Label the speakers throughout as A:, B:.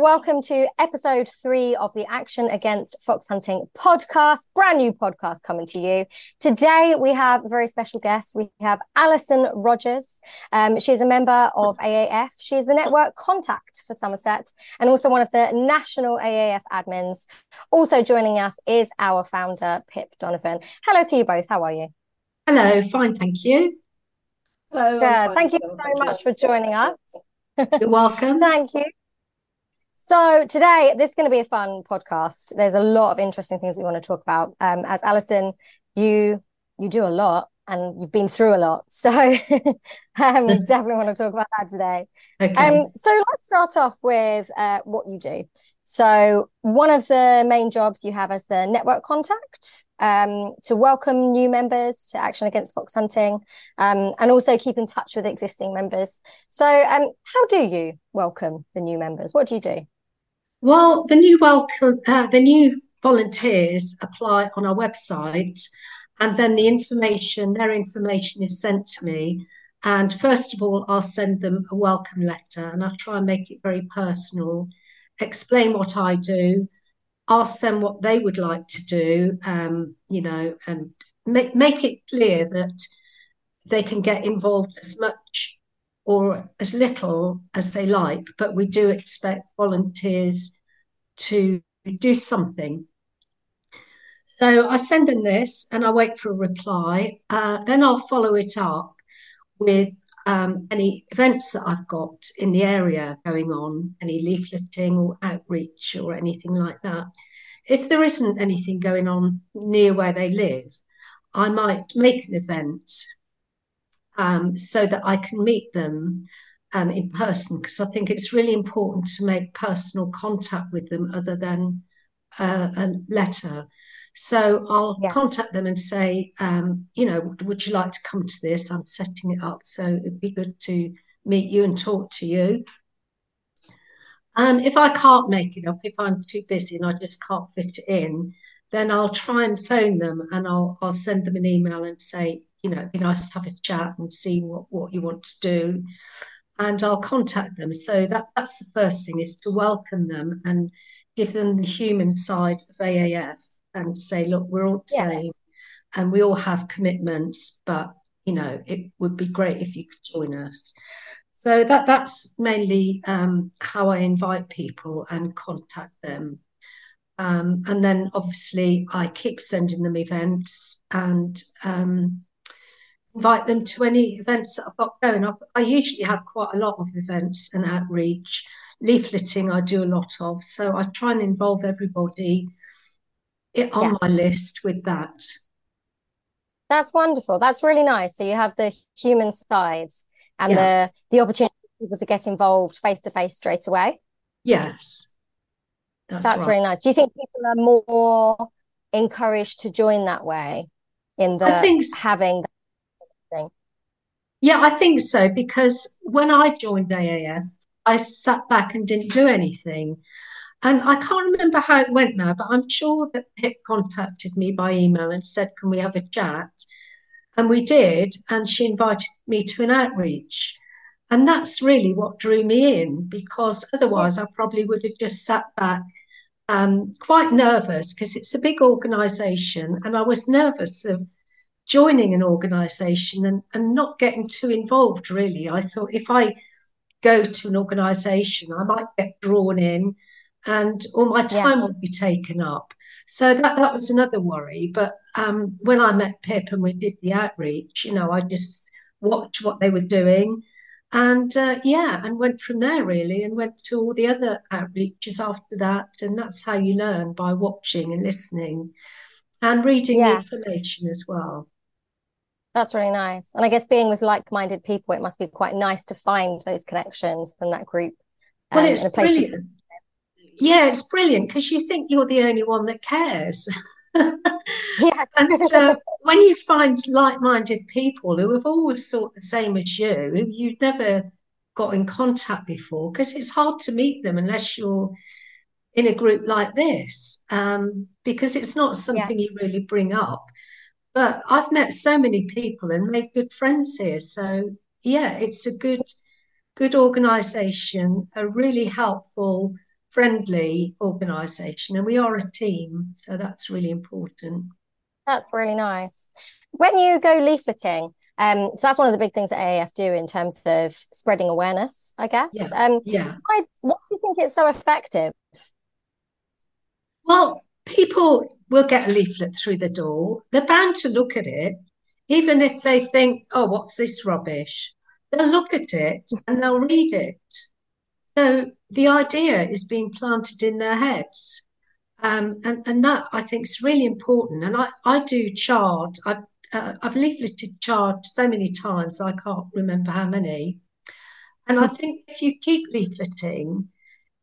A: welcome to episode three of the Action Against Fox Hunting podcast. Brand new podcast coming to you. Today, we have a very special guest. We have Alyson Rogers. Um, she is a member of AAF. She is the network contact for Somerset and also one of the national AAF admins. Also joining us is our founder, Pip Donovan. Hello to you both. How are you?
B: Hello, fine, thank you.
A: Hello. Good. Thank you very much for joining us.
B: You're welcome.
A: Thank you. So today, this is going to be a fun podcast. There's a lot of interesting things we want to talk about. Um, as Alyson, you you do a lot and you've been through a lot, so um, definitely want to talk about that today. Okay. Um, so let's start off with uh, what you do. So one of the main jobs you have as the network contact um, to welcome new members to Action Against Fox Hunting, um, and also keep in touch with existing members. So, um, how do you welcome the new members? What do you do?
B: Well, the new welcome, uh, the new volunteers apply on our website, and then the information, their information is sent to me. And first of all, I'll send them a welcome letter, and I'll try and make it very personal, explain what I do, ask them what they would like to do, um, you know, and make make it clear that they can get involved as much or as little as they like, but we do expect volunteers to do something. So I send them this and I wait for a reply. Uh, then I'll follow it up with um, any events that I've got in the area going on, any leafleting or outreach or anything like that. If there isn't anything going on near where they live, I might make an event um, so that I can meet them um, in person because I think it's really important to make personal contact with them other than uh, a letter. So I'll yeah. contact them and say, um, you know, would you like to come to this? I'm setting it up, so it'd be good to meet you and talk to you. Um, if I can't make it up, if I'm too busy and I just can't fit it in, then I'll try and phone them and I'll I'll send them an email and say, you know, it'd be nice to have a chat and see what, what you want to do. And I'll contact them. So that that's the first thing is to welcome them and give them the human side of AAF and say, look, we're all the yeah. same and we all have commitments, but you know, it would be great if you could join us. So that that's mainly um, how I invite people and contact them. Um, and then obviously I keep sending them events and um, invite them to any events that I've got going. I, I, usually have quite a lot of events and outreach. Leafleting I do a lot of, so I try and involve everybody it, on yeah. my list with that.
A: That's wonderful. That's really nice. So you have the human side and yeah. the the opportunity for people to get involved face to face straight away.
B: Yes.
A: That's, That's right. really nice. Do you think people are more encouraged to join that way in the I think having
B: thing? Yeah, I think so because when I joined AAF, I sat back and didn't do anything. And I can't remember how it went now, but I'm sure that Pip contacted me by email and said, Can we have a chat? And we did. And she invited me to an outreach. And that's really what drew me in because otherwise I probably would have just sat back um, quite nervous because it's a big organization. And I was nervous of joining an organization and, and not getting too involved, really. I thought if I go to an organization, I might get drawn in and all my time yeah. would be taken up. So that, that was another worry. But um, when I met Pip and we did the outreach, you know, I just watched what they were doing and uh, yeah, and went from there really and went to all the other outreaches after that. And that's how you learn by watching and listening and reading yeah. the information as well.
A: That's really nice. And I guess being with like minded people, it must be quite nice to find those connections and that group.
B: Um, well, it's brilliant. Yeah, it's brilliant because you think you're the only one that cares. yeah. and uh, when you find like-minded people who have always thought the same as you, who you've never got in contact before, because it's hard to meet them unless you're in a group like this, um, because it's not something yeah. you really bring up. But I've met so many people and made good friends here. So yeah, it's a good, good organisation, a really helpful friendly organisation and we are a team. So that's really important.
A: That's really nice. When you go leafleting, um, so that's one of the big things that AAF do in terms of spreading awareness, I guess.
B: Yeah.
A: Um,
B: yeah.
A: Why, what do you think it's so effective?
B: Well, people will get a leaflet through the door. They're bound to look at it, even if they think, oh, what's this rubbish? They'll look at it and they'll read it. So the idea is being planted in their heads. Um, and, and that I think is really important. And I, I do chard. I've uh, I've leafleted chard so many times I can't remember how many. And I think if you keep leafleting,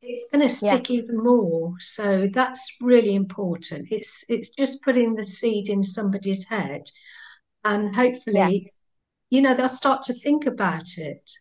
B: it's going to stick yeah. even more. So that's really important. It's it's just putting the seed in somebody's head, and hopefully, yes. you know, they'll start to think about it.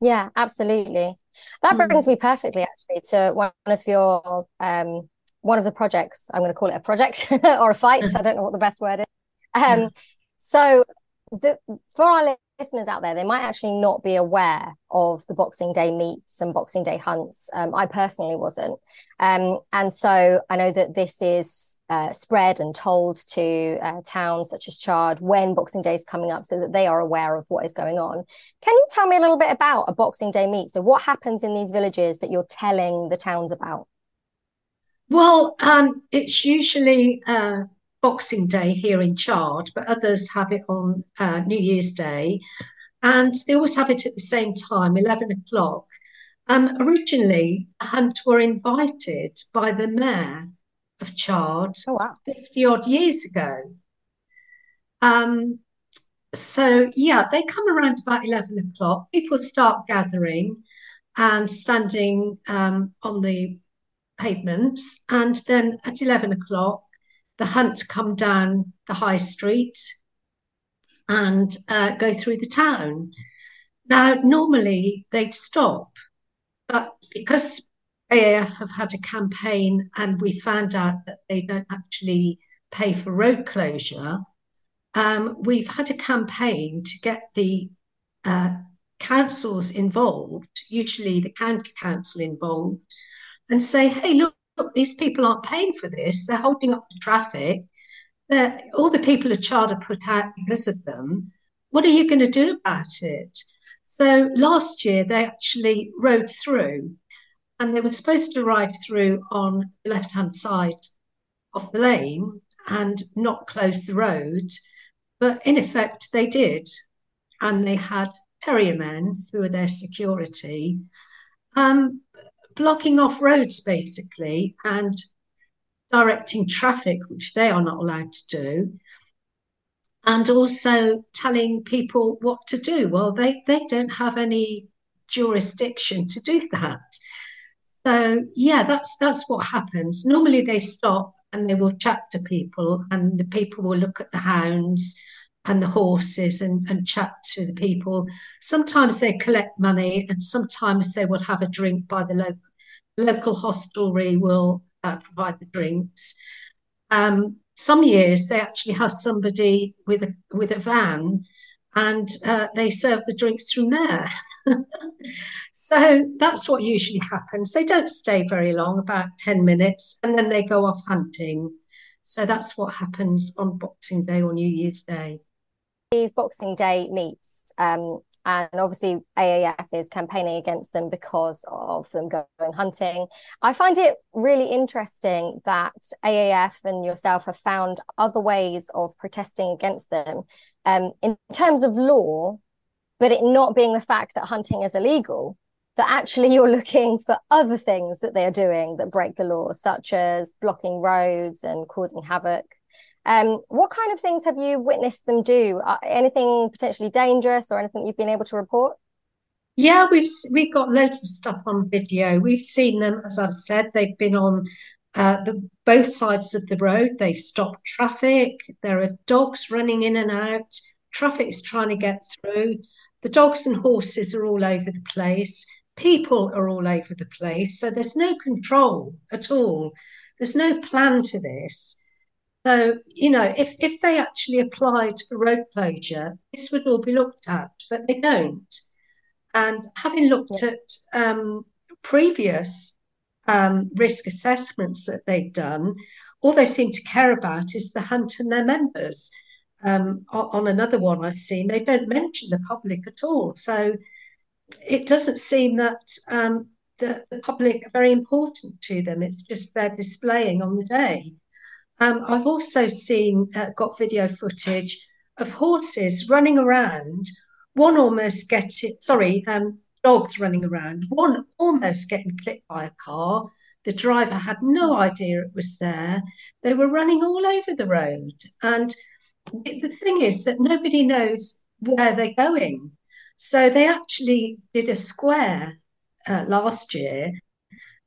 A: Yeah, absolutely. That mm. brings me perfectly actually to one of your um one of the projects. I'm going to call it a project or a fight. I don't know what the best word is. Um, so the, for our listeners out there, they might actually not be aware of the Boxing Day meets and Boxing Day hunts. Um, I personally wasn't. Um, and so I know that this is uh, spread and told to uh, towns such as Chard when Boxing Day is coming up so that they are aware of what is going on. Can you tell me a little bit about a Boxing Day meet? So, what happens in these villages that you're telling the towns about?
B: Well, um, it's usually uh, Boxing Day here in Chard, but others have it on uh, New Year's Day. And they always have it at the same time, 11 o'clock. Um, originally, Hunt were invited by the mayor of Chard
A: oh, wow.
B: 50 odd years ago. Um, so, yeah, they come around about 11 o'clock. People start gathering and standing um, on the pavements. And then at 11 o'clock, the hunt come down the high street and uh, go through the town. Now, normally they'd stop, but because AAF have had a campaign and we found out that they don't actually pay for road closure, um, we've had a campaign to get the uh, councils involved, usually the county council involved, and say, hey, look, look, these people aren't paying for this. They're holding up the traffic. They're, all the people are charter put out because of them. What are you going to do about it? So last year they actually rode through and they were supposed to ride through on the left hand side of the lane and not close the road. But in effect, they did. And they had terrier men who were their security. Um, blocking off roads basically and directing traffic, which they are not allowed to do, and also telling people what to do. Well, they, they don't have any jurisdiction to do that. So yeah, that's that's what happens. Normally they stop and they will chat to people and the people will look at the hounds and the horses and, and chat to the people. Sometimes they collect money and sometimes they will have a drink by the local local hostelry will uh, provide the drinks. Um, some years they actually have somebody with a with a van, and uh, they serve the drinks from there. so that's what usually happens. They don't stay very long, about ten minutes, and then they go off hunting. So that's what happens on Boxing Day or New Year's Day.
A: These Boxing Day meets, um, and obviously AAF is campaigning against them because of them going hunting. I find it really interesting that AAF and yourself have found other ways of protesting against them um, in terms of law, but it not being the fact that hunting is illegal. That actually you're looking for other things that they are doing that break the law, such as blocking roads and causing havoc. Um, what kind of things have you witnessed them do? Uh, anything potentially dangerous or anything you've been able to report?
B: Yeah, we've we've got loads of stuff on video. We've seen them, as I've said, they've been on uh, the both sides of the road. They've stopped traffic. There are dogs running in and out. Traffic is trying to get through. The dogs and horses are all over the place. People are all over the place. So there's no control at all. There's no plan to this. So, you know, if, if they actually applied for road closure, this would all be looked at, but they don't. And having looked at um, previous um, risk assessments that they've done, all they seem to care about is the hunt and their members. Um, on another one I've seen, they don't mention the public at all. So it doesn't seem that um, the, the, public are very important to them. It's just they're displaying on the day. Um, I've also seen, uh, got video footage of horses running around, one almost getting, sorry, um, dogs running around, one almost getting clipped by a car. The driver had no idea it was there. They were running all over the road. And the thing is that nobody knows where they're going. So they actually did a square uh, last year.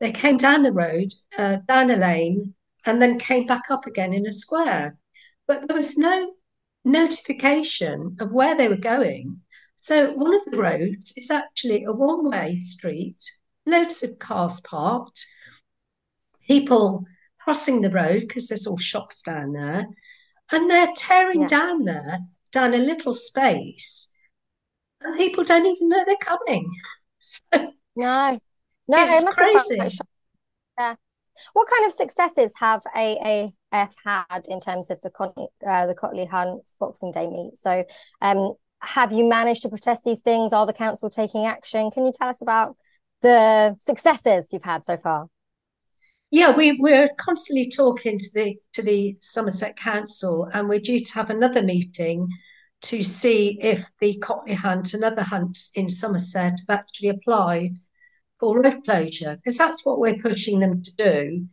B: They came down the road, uh, down a lane, and then came back up again in a square. But there was no notification of where they were going. So one of the roads is actually a one way street, loads of cars parked, people crossing the road because there's all shops down there, and they're tearing yeah. down there, down a little space, and people don't even know they're coming. So
A: no, no,
B: it's it crazy.
A: Yeah. What kind of successes have AAF had in terms of the uh, the Cotley Hunts Boxing Day meet? So, um, have you managed to protest these things? Are the council taking action? Can you tell us about the successes you've had so far?
B: Yeah, we, we're constantly talking to the to the Somerset Council, and we're due to have another meeting to see if the Cotley Hunt and other hunts in Somerset have actually applied for road closure, because that's what we're pushing them to do.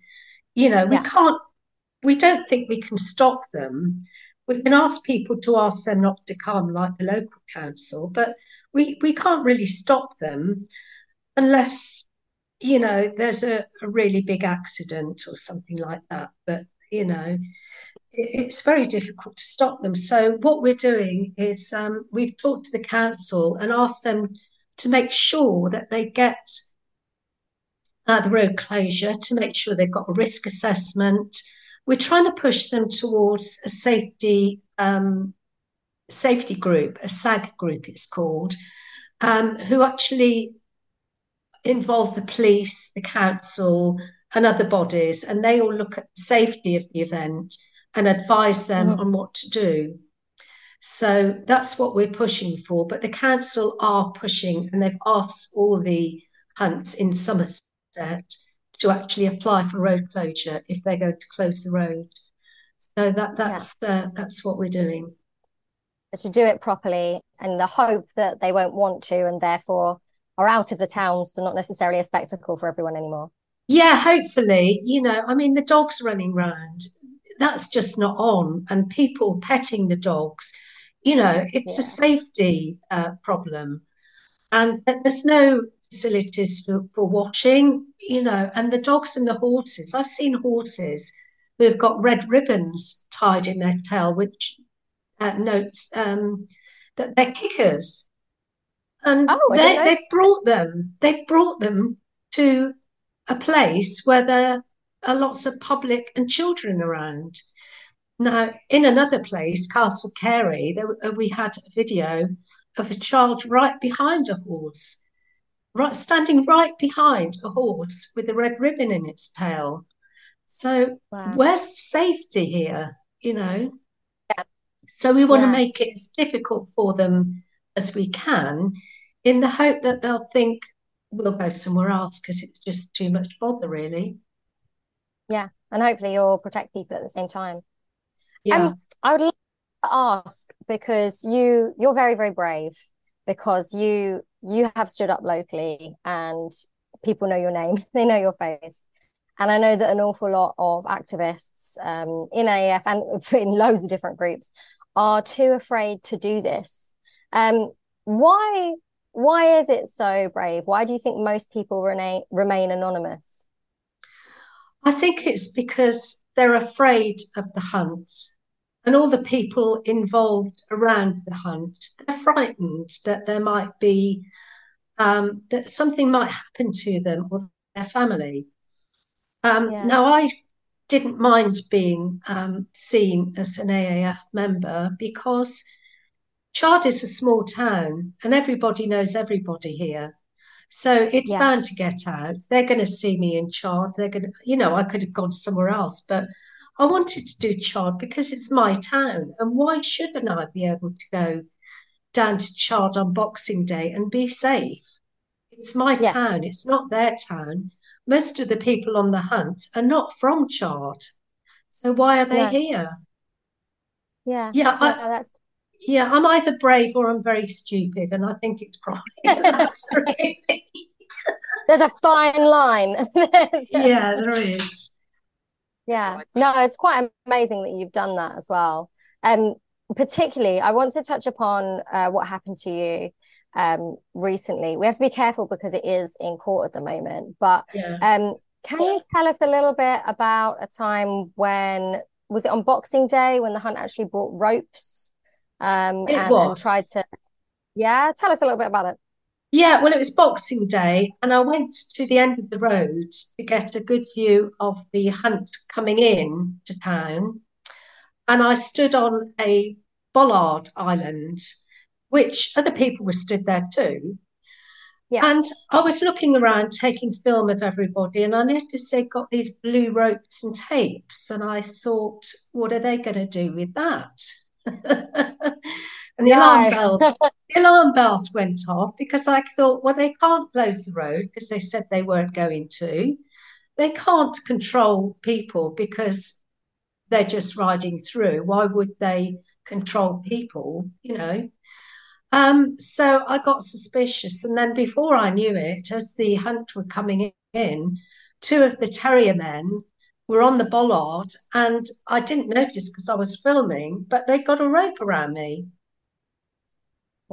B: You know, we yeah. can't, we don't think we can stop them. We can ask people to ask them not to come, like the local council, but we, we can't really stop them unless you know, there's a, a really big accident or something like that. But, you know, it, it's very difficult to stop them. So, what we're doing is um, we've talked to the council and asked them to make sure that they get the road closure, to make sure they've got a risk assessment. We're trying to push them towards a safety um, safety group, a SAG group, it's called, um, who actually involve the police, the council, and other bodies, and they all look at the safety of the event and advise them mm. on what to do. So that's what we're pushing for. But the council are pushing, and they've asked all the hunts in Somerset to actually apply for road closure if they're going to close the road. So that that's yeah. uh, that's what we're doing.
A: To do it properly, and the hope that they won't want to, and therefore are out of the towns and not necessarily a spectacle for everyone anymore.
B: Yeah, hopefully. You know, I mean, the dogs running round, that's just not on. And people petting the dogs, you know, it's yeah. a safety uh, problem. And there's no facilities for, for watching, you know, and the dogs and the horses. I've seen horses who have got red ribbons tied in their tail, which uh, notes um, that they're kickers and oh, they, they've brought them. They've brought them to a place where there are lots of public and children around. Now, in another place, Castle Cary, there, uh, we had a video of a child right behind a horse, right standing right behind a horse with a red ribbon in its tail. So, wow. where's safety here? You know. Yeah. So we want yeah. to make it as difficult for them as we can in the hope that they'll think we'll go somewhere else because it's just too much bother, really.
A: Yeah, and hopefully you'll protect people at the same time.
B: Yeah, um,
A: I would like to ask because you you're very very brave because you you have stood up locally and people know your name, they know your face. And I know that an awful lot of activists um, in AAF and in loads of different groups are too afraid to do this. Um, why why is it so brave? Why do you think most people remain remain anonymous?
B: I think it's because they're afraid of the hunt and all the people involved around the hunt. They're frightened that there might be um, that something might happen to them or their family. Um, yeah. Now, I didn't mind being um, seen as an AAF member because Chard is a small town and everybody knows everybody here. So it's
A: Yeah.
B: bound to get out. They're going to see me in Chard. They're going to, you know, I could have gone somewhere else, but I wanted to do Chard because it's my town. And why shouldn't I be able to go down to Chard on Boxing Day and be safe? It's my
A: Yes.
B: town, it's not their town. Most of the people on the hunt are not from Chard. So why are they here?
A: Yeah.
B: Yeah,
A: Yeah,
B: I,
A: that's
B: yeah, I'm either brave or I'm very stupid, and I think it's probably that's really.
A: there's a fine line.
B: Yeah, there is.
A: Yeah. No, it's quite amazing that you've done that as well. Um, particularly, I want to touch upon uh, what happened to you um recently. We have to be careful because it is in court at the moment. But
B: Yeah.
A: um, can you tell us a little bit about a time when was it on Boxing Day when the hunt actually brought ropes um
B: It
A: and, and
B: was.
A: tried to yeah, tell us a little bit about it.
B: Yeah, well, it was Boxing Day, and I went to the end of the road to get a good view of the hunt coming in to town. And I stood on a bollard island, which other people were stood there too.
A: Yeah.
B: And I was looking around, taking film of everybody, and I noticed they'd got these blue ropes and tapes. And I thought, what are they going to do with that? And the alarm bells, the alarm bells went off because I thought, well, they can't close the road because they said they weren't going to. They can't control people because they're just riding through. Why would they control people? You know. Um, so I got suspicious, and then before I knew it, as the hunt were coming in, two of the terrier men were on the bollard, and I didn't notice because I was filming, but they got a rope around me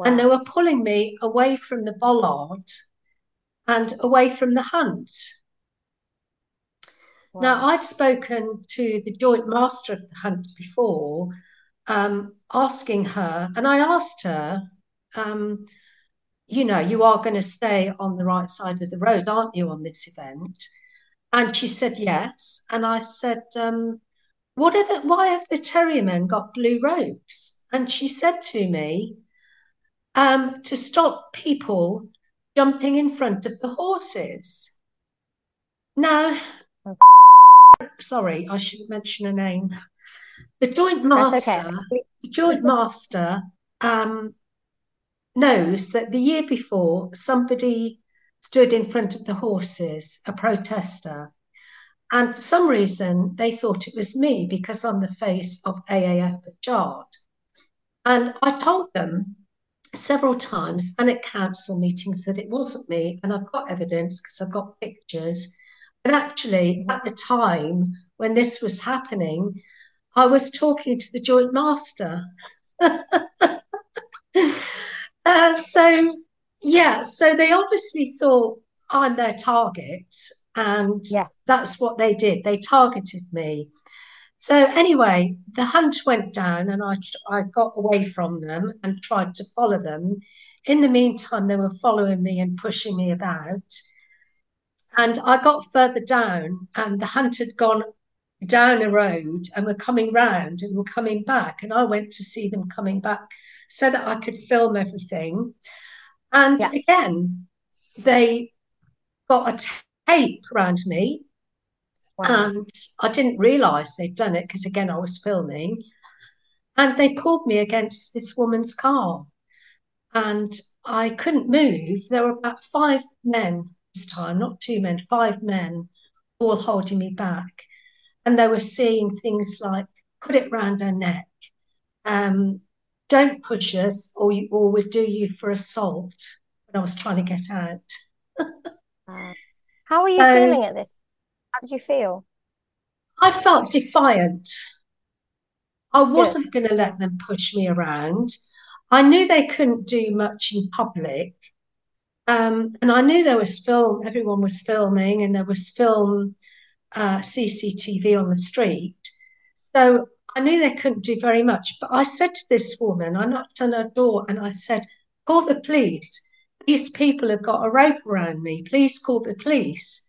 B: and they were pulling me away from the bollard and away from the hunt. Now, I'd spoken to the joint master of the hunt before, um, asking her, and I asked her, um, you know, you are going to stay on the right side of the road, aren't you, on this event? And she said yes. And I said, um, what are the, why have the terrier men got blue ropes? And she said to me, um, to stop people jumping in front of the horses. Now, sorry, I shouldn't mention a name. The joint
A: That's okay.
B: master, the joint master um, knows that the year before somebody stood in front of the horses, a protester, and for some reason they thought it was me because I'm the face of AAF Chard. And I told them several times and at council meetings that it wasn't me, and I've got evidence because I've got pictures. But actually, at the time when this was happening, I was talking to the joint master. uh, so, yeah, so they obviously thought I'm their target, and
A: Yes.
B: that's what they did. They targeted me. So anyway, the hunt went down, and I I got away from them and tried to follow them. In the meantime, they were following me and pushing me about. And I got further down, and the hunt had gone down a road and were coming round and were coming back. And I went to see them coming back so that I could film everything. And
A: Yeah.
B: again, they got a tape around me,
A: Wow.
B: and I didn't realize they'd done it because, again, I was filming. And they pulled me against this woman's car, and I couldn't move. There were about five men this time, not two men, five men, all holding me back. And they were saying things like, put it round her neck, um, don't push us, or, you, or we'll do you for assault. And I was trying to get out.
A: How are you
B: So
A: feeling at this? How did you feel?
B: I felt defiant. I wasn't going to let them push me around. I knew they couldn't do much in public. Um, and I knew there was film, everyone was filming, and there was film uh, CCTV on the street. So I knew they couldn't do very much. But I said to this woman, I knocked on her door and I said, Call the police. These people have got a rope around me. Please call the police.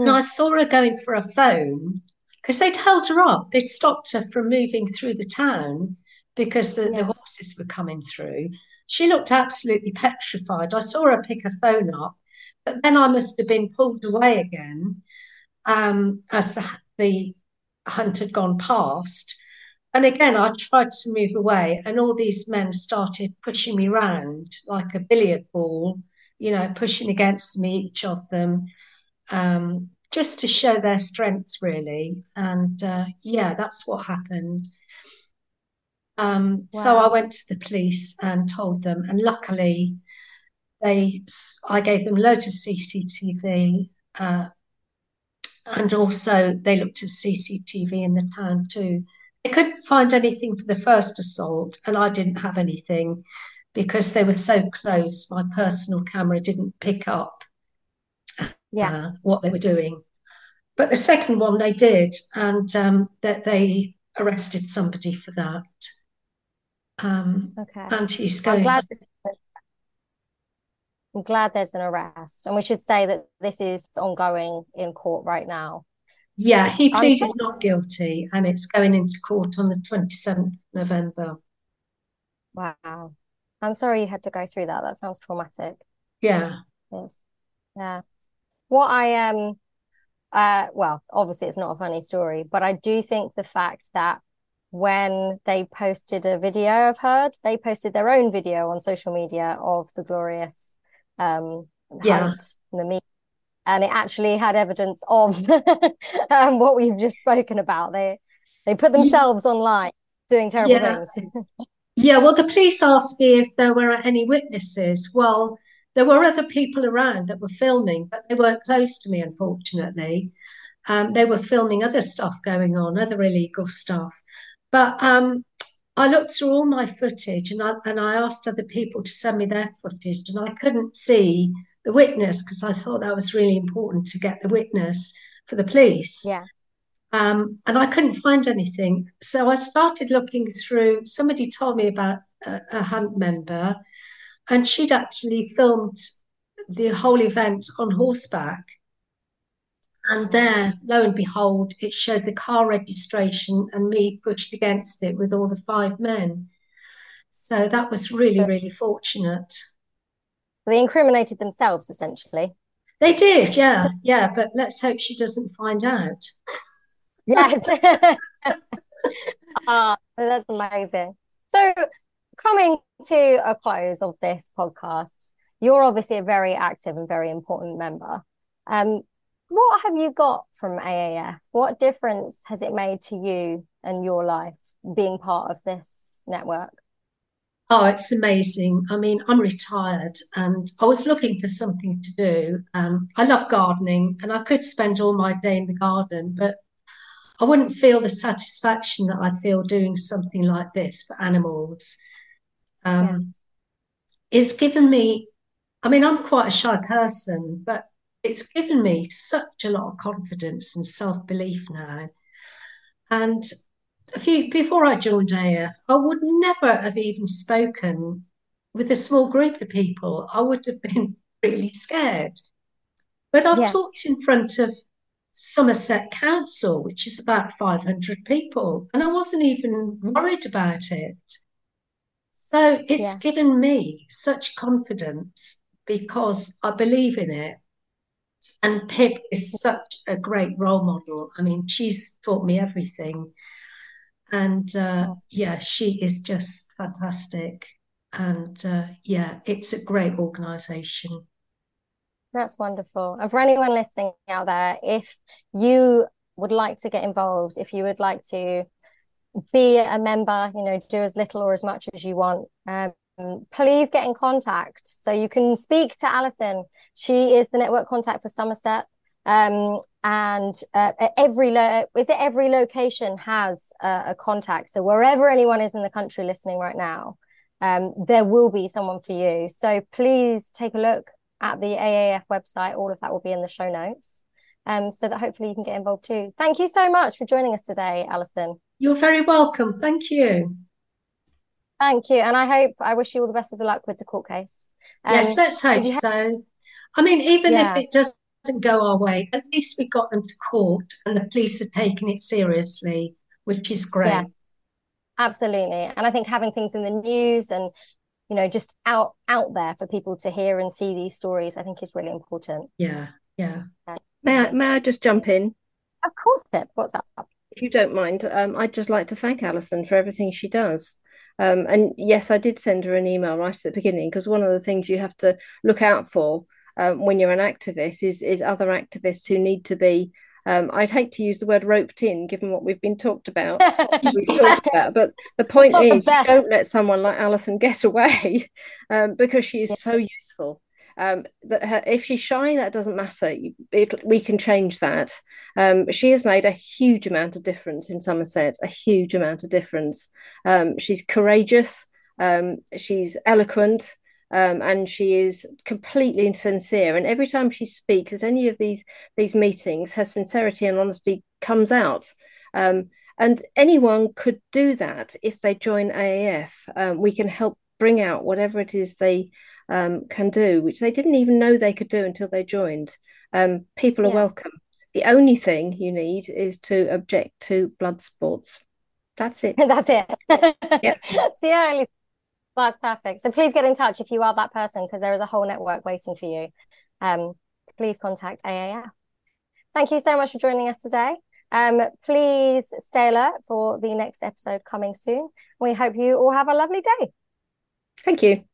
B: And I
A: Mm.
B: saw her going for a phone because they'd held her up. They'd stopped her from moving through the town because the, the horses were coming through. She looked absolutely petrified. I saw her pick her phone up but then I must have been pulled away again um, as the, the hunt had gone past. And again, I tried to move away, and all these men started pushing me round like a billiard ball, you know, pushing against me, each of them, um, just to show their strength, really. And uh, yeah, that's what happened. Um, wow. So I went to the police and told them, and luckily, they I gave them loads of CCTV, uh, and also they looked at CCTV in the town too. They couldn't find anything for the first assault, and I didn't have anything because they were so close. My personal camera didn't pick up yes. uh, what they were doing. But the second one they did, and um, that they arrested somebody for that. Um, okay. And he's going.
A: I'm glad, I'm glad there's an arrest, and we should say that this is ongoing in court right now.
B: Yeah, he pleaded so- not guilty, and it's going into court on the 27th November.
A: Wow. I'm sorry you had to go through that. That sounds traumatic.
B: Yeah.
A: Yes. Yeah. What I um uh well, obviously it's not a funny story, but I do think the fact that when they posted a video I've heard, they posted their own video on social media of the glorious um yeah. hunt the meet and it actually had evidence of um, what we've just spoken about. They they put themselves yeah. online doing terrible yeah. things.
B: yeah, well, the police asked me if there were any witnesses. Well, there were other people around that were filming, but they weren't close to me, unfortunately. Um, they were filming other stuff going on, other illegal stuff. But um, I looked through all my footage and I, and I asked other people to send me their footage, and I couldn't see the witness because I thought that was really important to get the witness for the police.
A: Yeah.
B: Um, and I couldn't find anything. So I started looking through. Somebody told me about a, a hunt member, and she'd actually filmed the whole event on horseback. And there, lo and behold, it showed the car registration and me pushed against it with all the five men. So that was really, really fortunate.
A: They incriminated themselves essentially.
B: They did, yeah, yeah. But let's hope she doesn't find out.
A: Yes. ah, that's amazing. So, coming to a close of this podcast, you're obviously a very active and very important member. Um, what have you got from AAF? What difference has it made to you and your life being part of this network?
B: Oh, it's amazing. I mean, I'm retired and I was looking for something to do. Um, I love gardening and I could spend all my day in the garden, but I wouldn't feel the satisfaction that I feel doing something like this for animals. Um, yeah. It's given me, I mean, I'm quite a shy person, but it's given me such a lot of confidence and self belief now. And a few before I joined AF, I would never have even spoken with a small group of people. I would have been really scared. But I've yes. talked in front of Somerset Council, which is about 500 people, and I wasn't even worried about it. So it's yeah. given me such confidence because I believe in it. And Pip is such a great role model. I mean, she's taught me everything. And uh, yeah, she is just fantastic. And uh, yeah, it's a great organization.
A: That's wonderful. And for anyone listening out there, if you would like to get involved, if you would like to be a member, you know, do as little or as much as you want, um, please get in contact. So you can speak to Alyson. She is the network contact for Somerset. Um, and uh, every lo- is it every location has a, a, contact. So wherever anyone is in the country listening right now um, there will be someone for you. So please take a look at the aaf website. All of that will be in the show notes um, so that hopefully you can get involved too. Thank you so much for joining us today alyson.
B: You're very welcome. Thank you.
A: Thank you and i hope i wish you all the best of the luck with the court case.
B: Yes let's hope so. I mean even yeah. if it does doesn't go our way, at least we got them to court and the police are taking it seriously, which is great. Yeah,
A: absolutely. And I think having things in the news and you know just out out there for people to hear and see these stories i think is really important.
B: Yeah. Yeah
C: may i may i just jump in?
A: Of course pip. What's up?
C: If you don't mind um, i'd just like to thank alyson for everything she does. Um, and yes i did send her an email right at the beginning because one of the things you have to look out for um, when you're an activist is is other activists who need to be um, I'd hate to use the word roped in, given what we've been talked about. we've talked about, but the point Not is, the don't let someone like Alyson get away um, because she is so useful. Um, that her, if she's shy, that doesn't matter. It, we can change that. Um, she has made a huge amount of difference in Somerset, a huge amount of difference. Um, she's courageous. Um, she's eloquent um, and she is completely sincere. And every time she speaks at any of these these meetings, her sincerity and honesty comes out. Um, and anyone could do that if they join AAF. We can help bring out whatever it is they um, can do, which they didn't even know they could do until they joined. Um, people are yeah. welcome. The only thing you need is to object to blood sports. That's it.
A: That's it. yep. That's the only that's perfect. So please get in touch if you are that person because there is a whole network waiting for you. Um, please contact AAF. Thank you so much for joining us today. Um, please stay alert for the next episode coming soon. We hope you all have a lovely day.
C: Thank you.